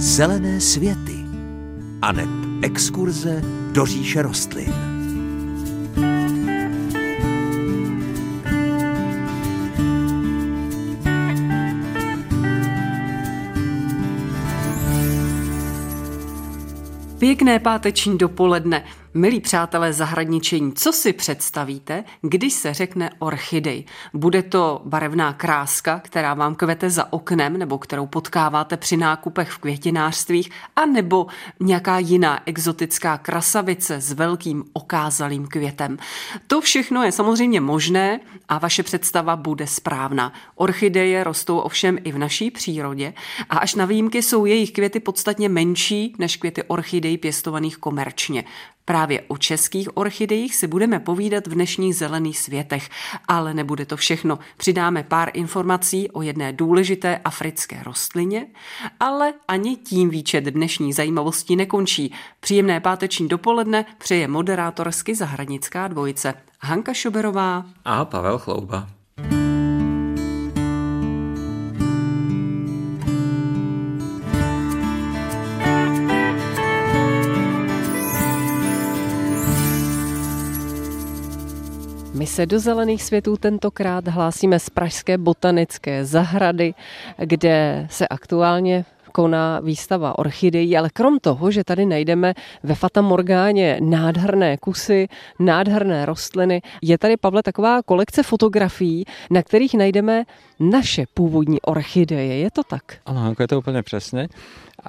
Zelené světy a neb exkurze do říše rostlin. Pěkné páteční dopoledne. Milí přátelé zahradničení, co si představíte, když se řekne orchidej? Bude to barevná kráska, která vám kvete za oknem nebo kterou potkáváte při nákupech v květinářstvích, a nebo nějaká jiná exotická krasavice s velkým okázalým květem. To všechno je samozřejmě možné a vaše představa bude správná. Orchideje rostou ovšem i v naší přírodě a až na výjimky jsou jejich květy podstatně menší než květy orchidej pěstovaných komerčně. Právě o českých orchidejích si budeme povídat v dnešních zelených světech, ale nebude to všechno. Přidáme pár informací o jedné důležité africké rostlině, ale ani tím výčet dnešní zajímavostí nekončí. Příjemné páteční dopoledne přeje moderátorsky zahradnická dvojice Hanka Šoberová a Pavel Chlouba. My se do zelených světů tentokrát hlásíme z Pražské botanické zahrady, kde se aktuálně koná výstava orchidejí, ale krom toho, že tady najdeme ve Fata Morgáně nádherné kusy, nádherné rostliny, je tady, Pavle, taková kolekce fotografií, na kterých najdeme naše původní orchideje. Je to tak? Ano, Hanko, je to úplně přesně.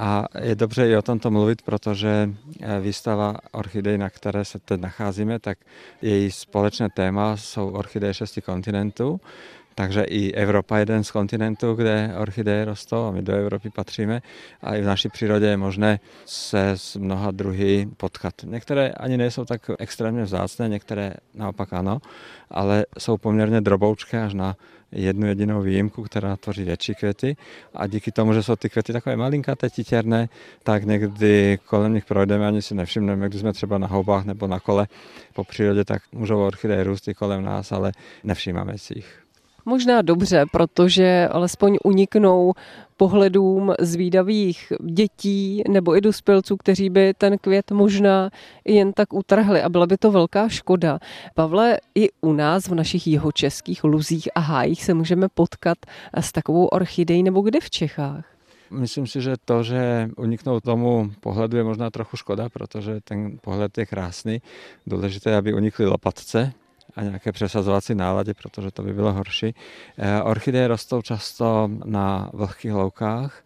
A je dobře i o tomto mluvit, protože eh, výstava orchidej, na které se teď nacházíme, tak její společné téma jsou orchideje šesti kontinentů. Takže i Evropa je jeden z kontinentů, kde orchideje rostou a my do Evropy patříme. A i v naší přírodě je možné se s mnoha druhy potkat. Některé ani nejsou tak extrémně vzácné, některé naopak ano, ale jsou poměrně droboučké až na jednu jedinou výjimku, která tvoří větší květy a díky tomu, že jsou ty květy takové malinkaté, titěrné, tak někdy kolem nich projdeme, ani si nevšimneme, když jsme třeba na houbách nebo na kole po přírodě, tak můžou orchideje růst i kolem nás, ale nevšímáme si jich. Možná dobře, protože alespoň uniknou pohledům zvídavých dětí nebo i dospělců, kteří by ten květ možná jen tak utrhli a byla by to velká škoda. Pavle, i u nás v našich jihočeských luzích a hájích se můžeme potkat s takovou orchidejí nebo kde v Čechách? Myslím si, že to, že uniknou tomu pohledu je možná trochu škoda, protože ten pohled je krásný. Důležité, aby unikly lopatce, a nějaké přesazovací náladě, protože to by bylo horší. Eh, orchideje rostou často na vlhkých loukách.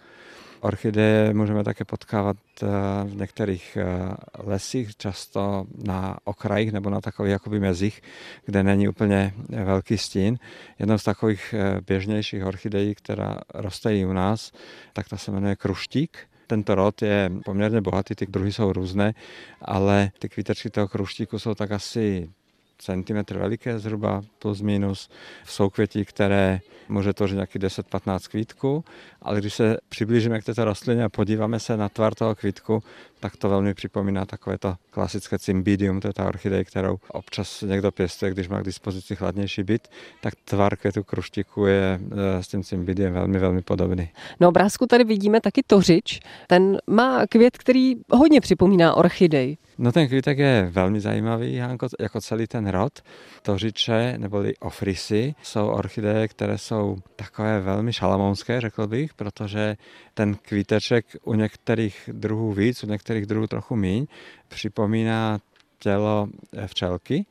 Orchideje můžeme také potkávat eh, v některých eh, lesích, často na okrajích nebo na takových jakoby mezích, kde není úplně velký stín. Jednou z takových běžnějších orchidejí, která roste i u nás, tak ta se jmenuje kruštík tento rod je poměrně bohatý, ty druhy jsou různé, ale ty kvítečky toho kruštíku jsou tak asi cm veliké zhruba plus minus. Jsou květi, které může tvořit nějaký 10-15 kvítků, ale když se přiblížíme k této rostlině a podíváme se na tvar toho kvítku, tak to velmi připomíná takové to klasické cymbidium, to je ta orchidej, kterou občas někdo pěstuje, když má k dispozici chladnější byt, tak tvar květu kruštiku je e, s tím cymbidiem velmi, velmi podobný. Na obrázku tady vidíme taky tořič. Ten má květ, který hodně připomíná orchidej. No ten kvítek je velmi zajímavý, Hanko, jako celý ten rod. Tořiče neboli ofrisy jsou orchideje, které jsou takové velmi šalamounské, řekl bych, protože ten kvíteček u některých druhů víc, u některých druhů trochu míň, připomíná tělo včelky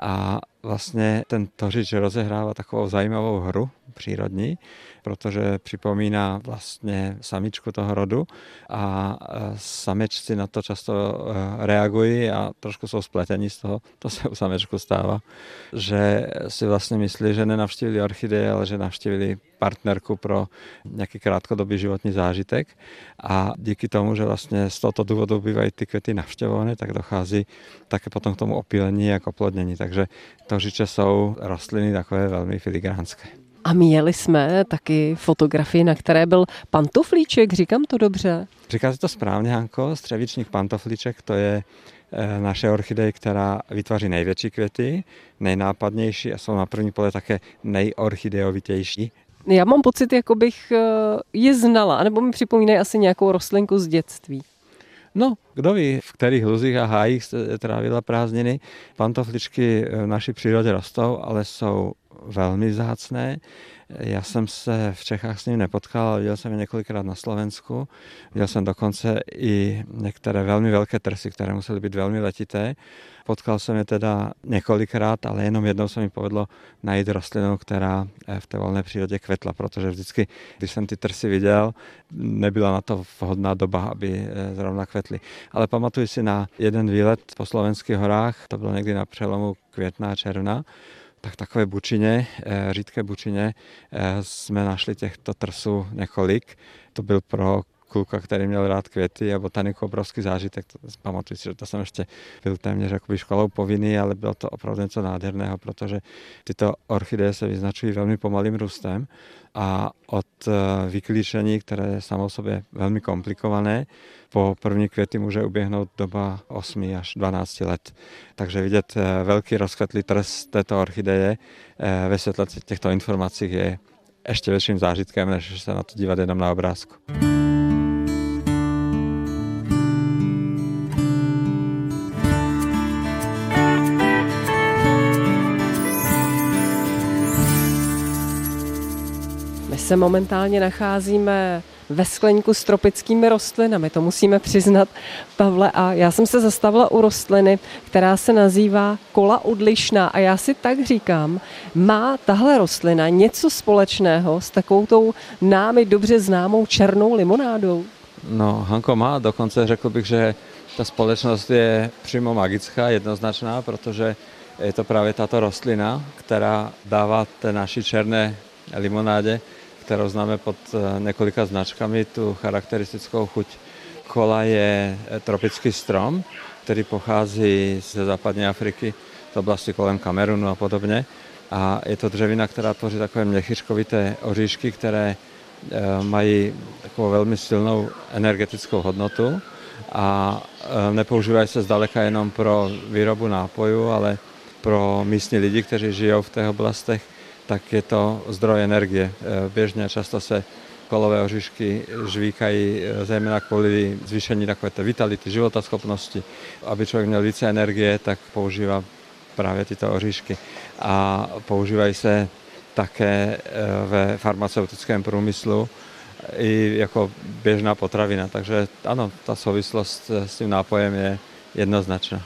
a vlastně ten tořič rozehrává takovou zajímavou hru přírodní, protože připomíná vlastně samičku toho rodu a samečci na to často e, reagují a trošku jsou spletení z toho, to se u samečku stává, že si vlastně myslí, že nenavštívili orchideje, ale že navštívili partnerku pro nějaký krátkodobý životní zážitek a díky tomu, že vlastně z tohoto důvodu bývají ty květy navštěvované, tak dochází také potom k tomu opílení a k oplodnění. Takže tořiče jsou rostliny takové velmi filigránské. A měli jsme taky fotografii, na které byl pantoflíček, říkám to dobře? Říkáte to správně, Hanko, střevičník pantoflíček, to je eh, naše orchidej, která vytváří největší květy, nejnápadnější a jsou na první pole také nejorchideovitější Já mám pocit, jako bych eh, je znala, nebo mi připomínají asi nějakou rostlinku z dětství. No, kdo ví, v kterých luzích a hájích jste trávila prázdniny. Pantofličky v naší přírodě rostou, ale jsou velmi vzácné. Já jsem se v Čechách s ním nepotkal, ale viděl jsem je několikrát na Slovensku. Viděl jsem dokonce i některé velmi velké trsy, které musely být velmi letité. Potkal jsem je teda několikrát, ale jenom jednou se mi povedlo najít rostlinu, která eh, v té volné přírodě kvetla, protože vždycky, když jsem ty trsy viděl, nebyla na to vhodná doba, aby eh, zrovna kvetly. Ale pamatuju si na jeden výlet po slovenských horách, to bylo někdy na přelomu května a června, tak takové bučině, eh, řídké bučině, jsme našli těchto trsů několik. To byl pro kluka, který měl rád květy a botaniku obrovský zážitek. To, pamatuju si, že to jsem ještě byl téměř jakoby školou povinný, ale bylo to opravdu něco nádherného, protože tyto orchideje se vyznačují velmi pomalým růstem a od eh, vyklíčení, které je samo sobě velmi komplikované, po první květy může uběhnout doba 8 až 12 let. Takže vidět eh, velký rozkvetlý trs této orchideje eh, ve světle těchto informací je ještě větším zážitkem, než se na to dívat jenom na obrázku. Se momentálně nacházíme ve skleníku s tropickými rostlinami, to musíme přiznat, Pavle. A já jsem se zastavila u rostliny, která se nazývá kola odlišná. A já si tak říkám, má tahle rostlina něco společného s takovou tou námi dobře známou černou limonádou? No, Hanko má, dokonce řekl bych, že ta společnost je přímo magická, jednoznačná, protože je to právě tato rostlina, která dává té naší černé limonádě kterou známe pod eh, několika značkami, tu charakteristickou chuť. Kola je eh, tropický strom, který pochází ze západní Afriky, z oblasti kolem Kamerunu a podobně. A je to dřevina, která tvoří takové měchyřkovité oříšky, které eh, mají takovou velmi silnou energetickou hodnotu a nepoužívají se zdaleka jenom pro výrobu nápojů, ale pro místní lidi, kteří žijou v těch oblastech, tak je to zdroj energie. E, běžně často se kolové oříšky žvíkají e, zejména kvůli zvýšení takové té vitality, životaschopnosti. Aby člověk měl více energie, tak používá právě tyto oříšky. A používají se také e, ve farmaceutickém průmyslu i jako běžná potravina. Takže ano, ta souvislost s tím nápojem je jednoznačná.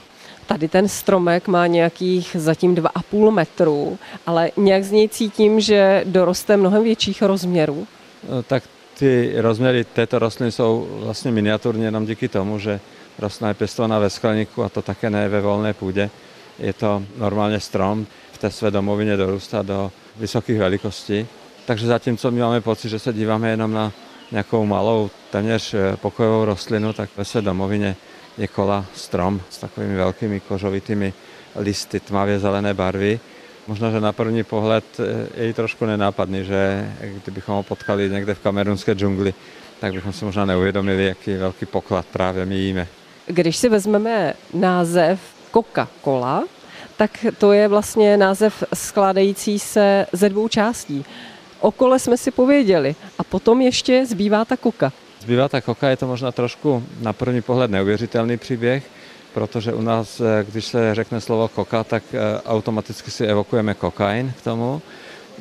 Tady ten stromek má nějakých zatím 2,5 metru, ale nějak z něj cítím, že doroste mnohem větších rozměrů. No, tak ty rozměry této rostliny jsou vlastně miniaturní jenom díky tomu, že rostlina je pěstovaná ve skleníku a to také ne ve volné půdě. Je to normálně strom, v té své domovině dorůstá do vysokých velikostí. Takže zatímco my máme pocit, že se díváme jenom na nějakou malou, téměř eh, pokojovou rostlinu, tak ve své domovině je kola strom s takovými velkými kořovitými listy tmavě zelené barvy. Možná, že na první pohled eh, je i trošku nenápadný, že kdybychom ho potkali někde v kamerunské džungli, tak bychom si možná neuvědomili, jaký velký poklad právě my jíme. Když si vezmeme název Coca-Cola, tak to je vlastně název skládající se ze dvou částí. O kole jsme si pověděli a potom ještě zbývá ta koka. Zbývá koka, je to možná trošku na první pohled neuvěřitelný příběh, protože u nás, eh, když se řekne slovo koka, tak eh, automaticky si evokujeme kokain k tomu,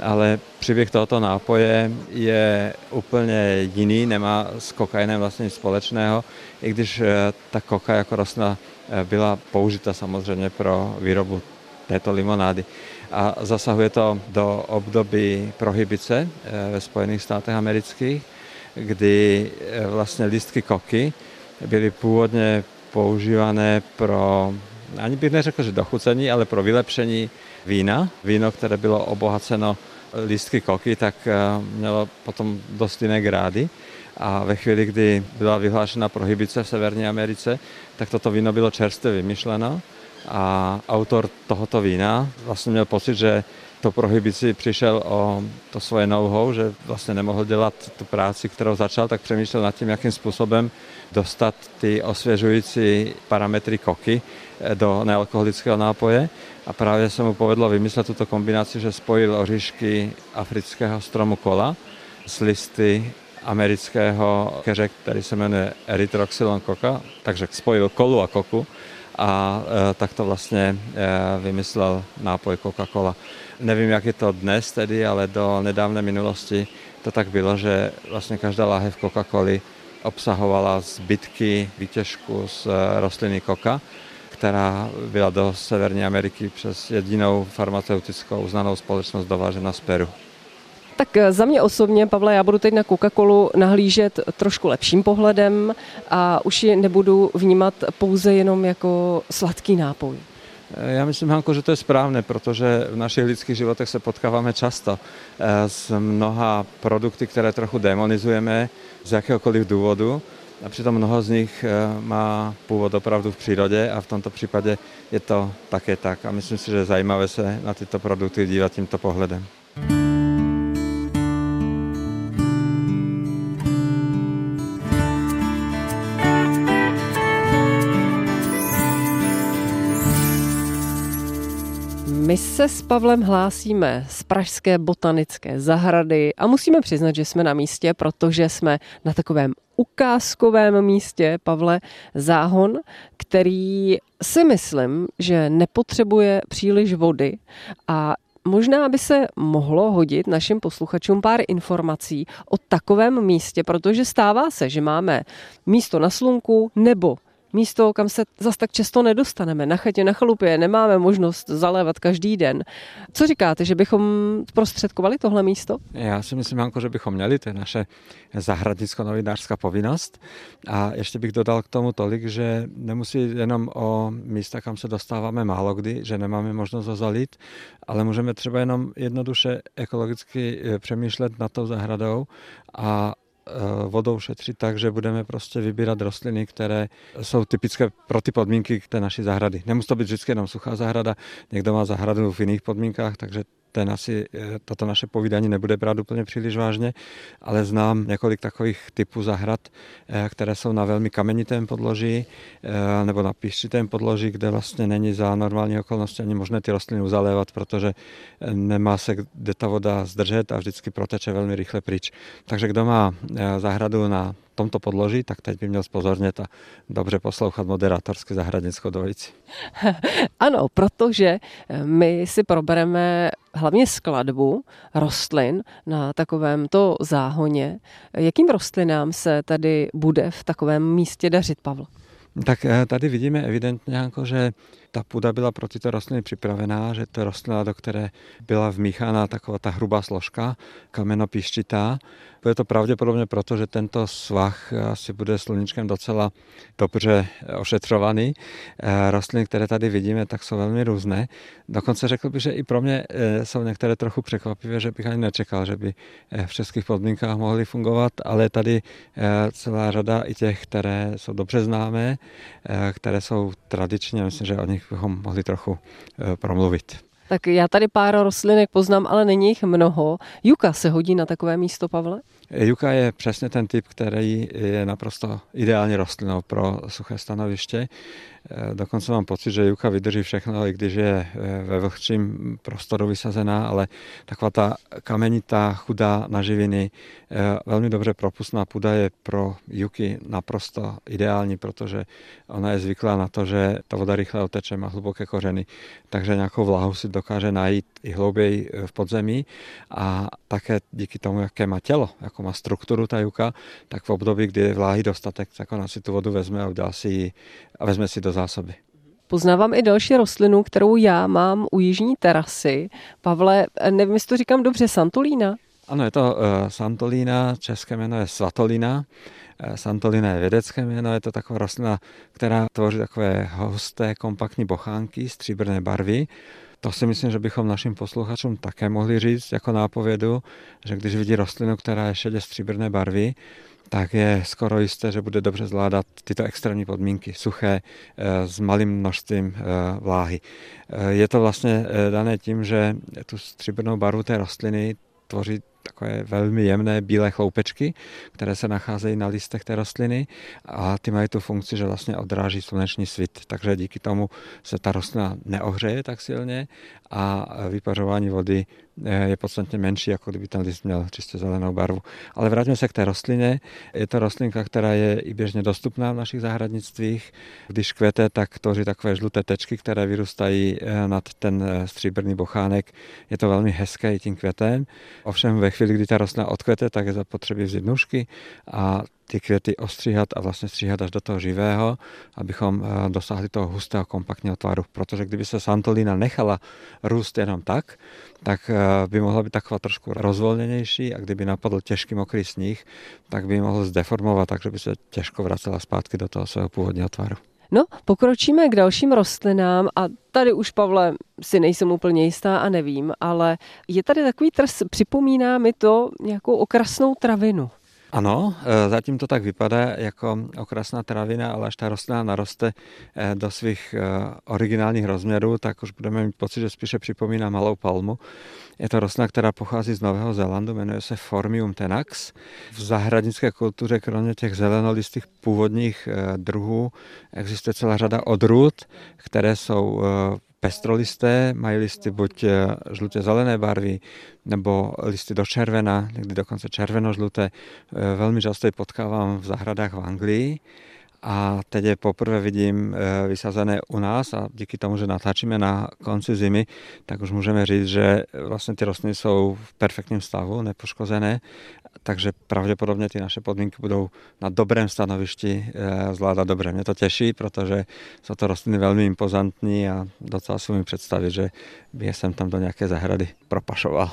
ale příběh tohoto nápoje je úplně jiný, nemá s kokainem vlastně nic společného, i když eh, ta koka jako rostlina byla použita samozřejmě pro výrobu této limonády. A zasahuje to do období prohybice ve Spojených státech amerických, kdy eh, vlastně listky koky byly původně používané pro, ani bych neřekl, že dochucení, ale pro vylepšení vína. Víno, které bylo obohaceno listky koky, tak eh, mělo potom dost jiné grády. A ve chvíli, kdy byla vyhlášena prohybice v Severní Americe, tak toto víno bylo čerstvě vymyšleno a autor tohoto vína vlastně měl pocit, že to prohybici přišel o to svoje know že vlastně nemohl dělat tu práci, kterou začal, tak přemýšlel nad tím, jakým způsobem dostat ty osvěžující parametry koky do nealkoholického nápoje a právě se mu povedlo vymyslet tuto kombinaci, že spojil oříšky afrického stromu kola s listy amerického keře, který se jmenuje Erythroxylon coca, takže spojil kolu a koku a e, tak to vlastně e, vymyslel nápoj Coca-Cola. Nevím, jak je to dnes tedy, ale do nedávné minulosti to tak bylo, že vlastně každá láhev Coca-Coly obsahovala zbytky výtěžku z e, rostliny koka, která byla do Severní Ameriky přes jedinou farmaceutickou uznanou společnost dovážena z Peru. Tak eh, za mě osobně, Pavle, já budu teď na Coca-Colu nahlížet trošku lepším pohledem a už ji nebudu vnímat pouze jenom jako sladký nápoj. Eh, já myslím, Hanko, že to je správné, protože v našich lidských životech se potkáváme často eh, s mnoha produkty, které trochu demonizujeme z jakéhokoliv důvodu. A přitom mnoho z nich má původ opravdu v přírodě a v tomto případě je to také tak. A myslím si, že je zajímavé se na tyto produkty dívat tímto pohledem. My se s Pavlem hlásíme z Pražské botanické zahrady a musíme přiznat, že jsme na místě, protože jsme na takovém ukázkovém místě, Pavle, záhon, který si myslím, že nepotřebuje příliš vody a Možná by se mohlo hodit našim posluchačům pár informací o takovém místě, protože stává se, že máme místo na slunku nebo místo, kam se zas tak často nedostaneme. Na chatě, na chalupě nemáme možnost zalévat každý den. Co říkáte, že bychom prostředkovali tohle místo? Já si myslím, Janko, že bychom měli, to je naše zahradnicko-novinářská povinnost. A ještě bych dodal k tomu tolik, že nemusí jenom o místa, kam se dostáváme málo kdy, že nemáme možnost ho zalít, ale můžeme třeba jenom jednoduše ekologicky eh, přemýšlet nad tou zahradou a vodou šetřit tak, že budeme prostě vybírat rostliny, které jsou typické pro ty podmínky té naší zahrady. Nemusí to být vždycky jenom suchá zahrada, někdo má zahradu v jiných podmínkách, takže ten asi eh, toto naše povídání nebude brát úplně příliš vážně, ale znám několik takových typů zahrad, eh, které jsou na velmi kamenitém podloží eh, nebo na píščitém podloží, kde vlastně není za normální okolnosti ani možné ty rostliny uzalévat, protože nemá se kde ta voda zdržet a vždycky proteče velmi rychle pryč. Takže kdo má zahradu na tomto podloží, tak teď by měl spozornět a dobře poslouchat moderátorské zahradnickou dvojici. Ano, protože my si probereme hlavně skladbu rostlin na takovémto záhoně. Jakým rostlinám se tady bude v takovém místě dařit, Pavlo? Tak eh, tady vidíme evidentně, jako, že ta půda byla pro tyto rostliny připravená, že to rostlina, do které byla vmíchána taková ta hrubá složka, kamenopíščitá. Bude to pravděpodobně proto, že tento svah asi bude sluníčkem docela dobře ošetřovaný. Eh, rostliny, které tady vidíme, tak jsou velmi různé. Dokonce řekl bych, že i pro mě eh, jsou některé trochu překvapivé, že bych ani nečekal, že by eh, v českých podmínkách mohly fungovat, ale tady celá řada i těch, které jsou dobře známé, které jsou tradičně, myslím, že o nich bychom mohli trochu promluvit. Tak já tady pár rostlinek poznám, ale není jich mnoho. Juka se hodí na takové místo, Pavle? Juka je přesně ten typ, který je naprosto ideální rostlinou pro suché stanoviště. Eh, dokonce mám pocit, že juka vydrží všechno, i když je eh, ve vlhčím prostoru vysazená, ale taková ta kamenitá, chudá na živiny, eh, velmi dobře propustná půda je pro juky naprosto ideální, protože ona je zvyklá na to, že ta voda rychle oteče, má hluboké kořeny, takže nějakou vlahu si dokáže najít i hlouběji v podzemí a také díky tomu, jaké má tělo, jako má strukturu ta juka, tak v období, kdy je vláhy dostatek, tak ona si tu vodu vezme a udělá si ji a vezme si do zásoby. Poznávám i další rostlinu, kterou já mám u jižní terasy. Pavle, nevím, jestli to říkám dobře, Santolína? Ano, je to uh, Santolína, české jméno je Svatolina. Uh, Santolina je vědecké jméno, je to taková rostlina, která tvoří takové husté, kompaktní bochánky stříbrné barvy. To si myslím, že bychom našim posluchačům také mohli říct jako nápovědu, že když vidí rostlinu, která je šedě stříbrné barvy, tak je skoro jisté, že bude dobře zvládat tyto extrémní podmínky, suché, eh, s malým množstvím eh, vláhy. Eh, je to vlastně dané tím, že tu stříbrnou barvu té rostliny tvoří takové velmi jemné bílé chloupečky, které se nacházejí na listech té rostliny a ty mají tu funkci, že vlastně odráží sluneční svit. Takže díky tomu se ta rostlina neohřeje tak silně a vypařování vody eh, je podstatně menší, jako kdyby ten list měl čistě zelenou barvu. Ale vrátíme se k té rostlině. Je to rostlinka, která je i běžně dostupná v našich zahradnictvích. Když kvete, tak tvoří takové žluté tečky, které vyrůstají eh, nad ten eh, stříbrný bochánek. Je to velmi hezké i tím květem. Ovšem ve chvíli, kdy ta rostlina odkvete, tak je zapotřebí vzít nůžky a ty květy ostříhat a vlastně stříhat až do toho živého, abychom eh, dosáhli toho hustého kompaktního tvaru. Protože kdyby se santolína nechala růst jenom tak, tak eh, by mohla být taková trošku rozvolněnější a kdyby napadl těžký mokrý sníh, tak by mohl zdeformovat, takže by se těžko vracela zpátky do toho svého původního tvaru. No, pokročíme k dalším rostlinám a tady už, Pavle, si nejsem úplně jistá a nevím, ale je tady takový trs, připomíná mi to nějakou okrasnou travinu. Ano, e, zatím to tak vypadá jako okrasná travina, ale až ta rostlina naroste e, do svých e, originálních rozměrů, tak už budeme mít pocit, že spíše připomíná malou palmu. Je to rostlina, která pochází z Nového Zélandu, jmenuje se Formium tenax. V zahradnické kultuře, kromě těch zelenolistých původních druhů, existuje celá řada odrůd, které jsou pestrolisté, mají listy buď eh, žlutě zelené barvy, nebo listy do červena, někdy dokonce červeno-žluté. Eh, velmi často je potkávám v zahradách v Anglii a teď je poprvé vidím e, vysazené u nás a díky tomu, že natáčíme na konci zimy, tak už můžeme říct, že vlastně ty rostliny jsou v perfektním stavu, nepoškozené, takže pravděpodobně ty naše podmínky budou na dobrém stanovišti e, zvládat dobře. Mě to těší, protože jsou to rostliny velmi impozantní a docela si mi představit, že by jsem tam do nějaké zahrady propašoval.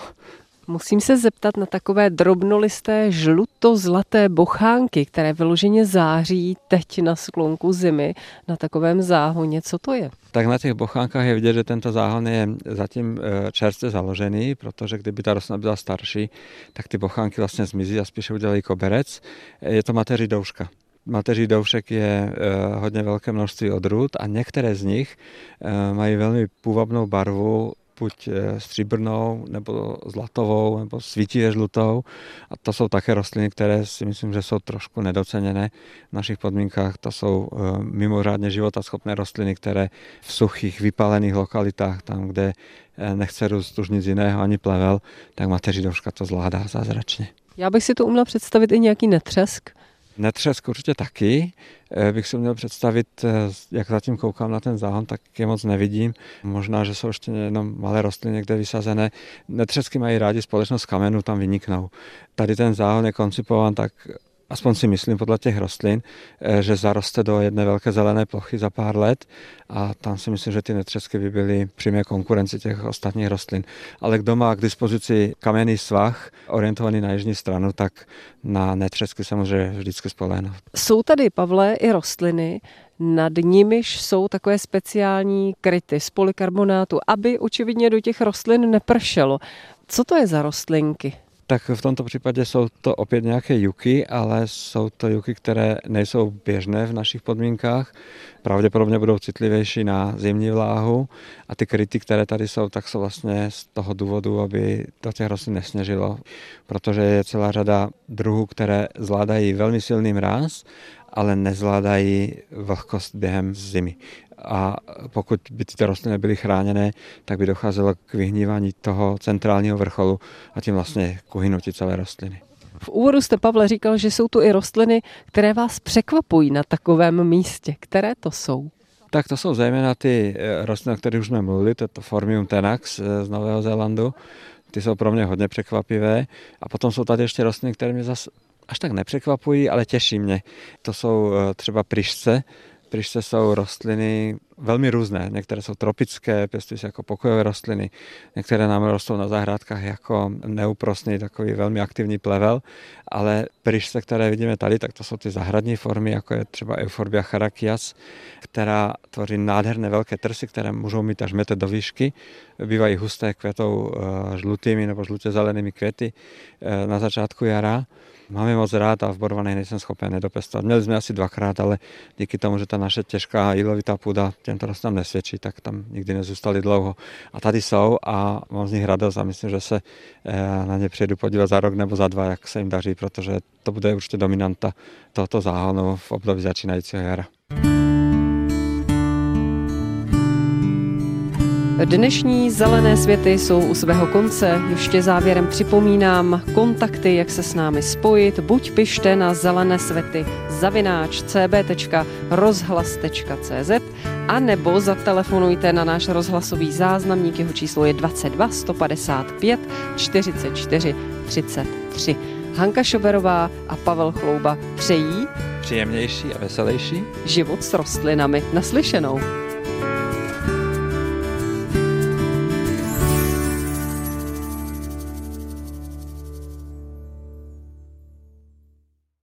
Musím se zeptat na takové drobnolisté žluto-zlaté bochánky, které vyloženě září teď na sklonku zimy na takovém záhoně. Co to je? Tak na těch bochánkách je vidět, že tento záhon je zatím e, čerstvě založený, protože kdyby ta rostlina byla starší, tak ty bochánky vlastně zmizí a spíše udělají koberec. Je to mateří douška. Mateří doušek je e, hodně velké množství odrůd a některé z nich e, mají velmi půvabnou barvu buď eh, stříbrnou, nebo zlatovou, nebo svítivě žlutou. A to jsou také rostliny, které si myslím, že jsou trošku nedoceněné v našich podmínkách. To jsou eh, mimořádně životaschopné rostliny, které v suchých, vypálených lokalitách, tam, kde eh, nechce růst už nic jiného, ani plevel, tak mateřidovška to zvládá zázračně. Já bych si to uměla představit i nějaký netřesk. Netřesk určitě taky. Eh, bych si měl představit, eh, jak zatím koukám na ten záhon, tak je moc nevidím. Možná, že jsou ještě jenom malé rostliny někde vysazené. Netřesky mají rádi společnost kamenů, tam vyniknou. Tady ten záhon je koncipován tak, aspoň si myslím podle těch rostlin, eh, že zaroste do jedné velké zelené plochy za pár let a tam si myslím, že ty netřesky by byly přímé konkurenci těch ostatních rostlin. Ale kdo má k dispozici kamenný svah orientovaný na jižní stranu, tak na netřesky samozřejmě vždycky spolehnout. Jsou tady, Pavle, i rostliny, nad nimiž jsou takové speciální kryty z polikarbonátu, aby očividně do těch rostlin nepršelo. Co to je za rostlinky? Tak v tomto případě jsou to opět nějaké juky, ale jsou to juky, které nejsou běžné v našich podmínkách. Pravděpodobně budou citlivější na zimní vláhu a ty kryty, které tady jsou, tak jsou vlastně z toho důvodu, aby do těch rostlin nesněžilo, protože je celá řada druhů, které zvládají velmi silný mráz, ale nezvládají vlhkost během zimy a pokud by ty rostliny byly chráněné, tak by docházelo k vyhnívání toho centrálního vrcholu a tím vlastně k uhynutí celé rostliny. V úvodu jste, Pavle, říkal, že jsou tu i rostliny, které vás překvapují na takovém místě. Které to jsou? Tak to jsou zejména ty eh, rostliny, o kterých už jsme mluvili, to je to Formium tenax eh, z Nového Zélandu. Ty jsou pro mě hodně překvapivé. A potom jsou tady ještě rostliny, které mě zase až tak nepřekvapují, ale těší mě. To jsou eh, třeba pryšce, Pryšce jsou rostliny velmi různé. Některé jsou tropické, pěstují se jako pokojové rostliny, některé nám rostou na zahrádkách jako neuprostný, takový velmi aktivní plevel, ale pryšce, které vidíme tady, tak to jsou ty zahradní formy, jako je třeba Euphorbia charakias, která tvoří nádherné velké trsy, které můžou mít až metr do výšky. Bývají husté květou eh, žlutými nebo žlutě zelenými květy eh, na začátku jara Mám je moc rád a v Borvanej nejsem schopen nedopestovat. Měli jsme asi dvakrát, ale díky tomu, že ta naše těžká jílovitá půda těmto rostlinám nesvědčí, tak tam nikdy nezůstali dlouho. A tady jsou a mám z nich radost a myslím, že se eh, na ně přijedu podívat za rok nebo za dva, jak se jim daří, protože to bude určitě dominanta tohoto záhonu v období začínajícího jara. Dnešní zelené světy jsou u svého konce. Ještě závěrem připomínám kontakty, jak se s námi spojit. Buď pište na zelené světy zavináč cb.rozhlas.cz a nebo zatelefonujte na náš rozhlasový záznamník, jeho číslo je 22 155 44 33. Hanka Šoberová a Pavel Chlouba přejí příjemnější a veselější život s rostlinami. Naslyšenou.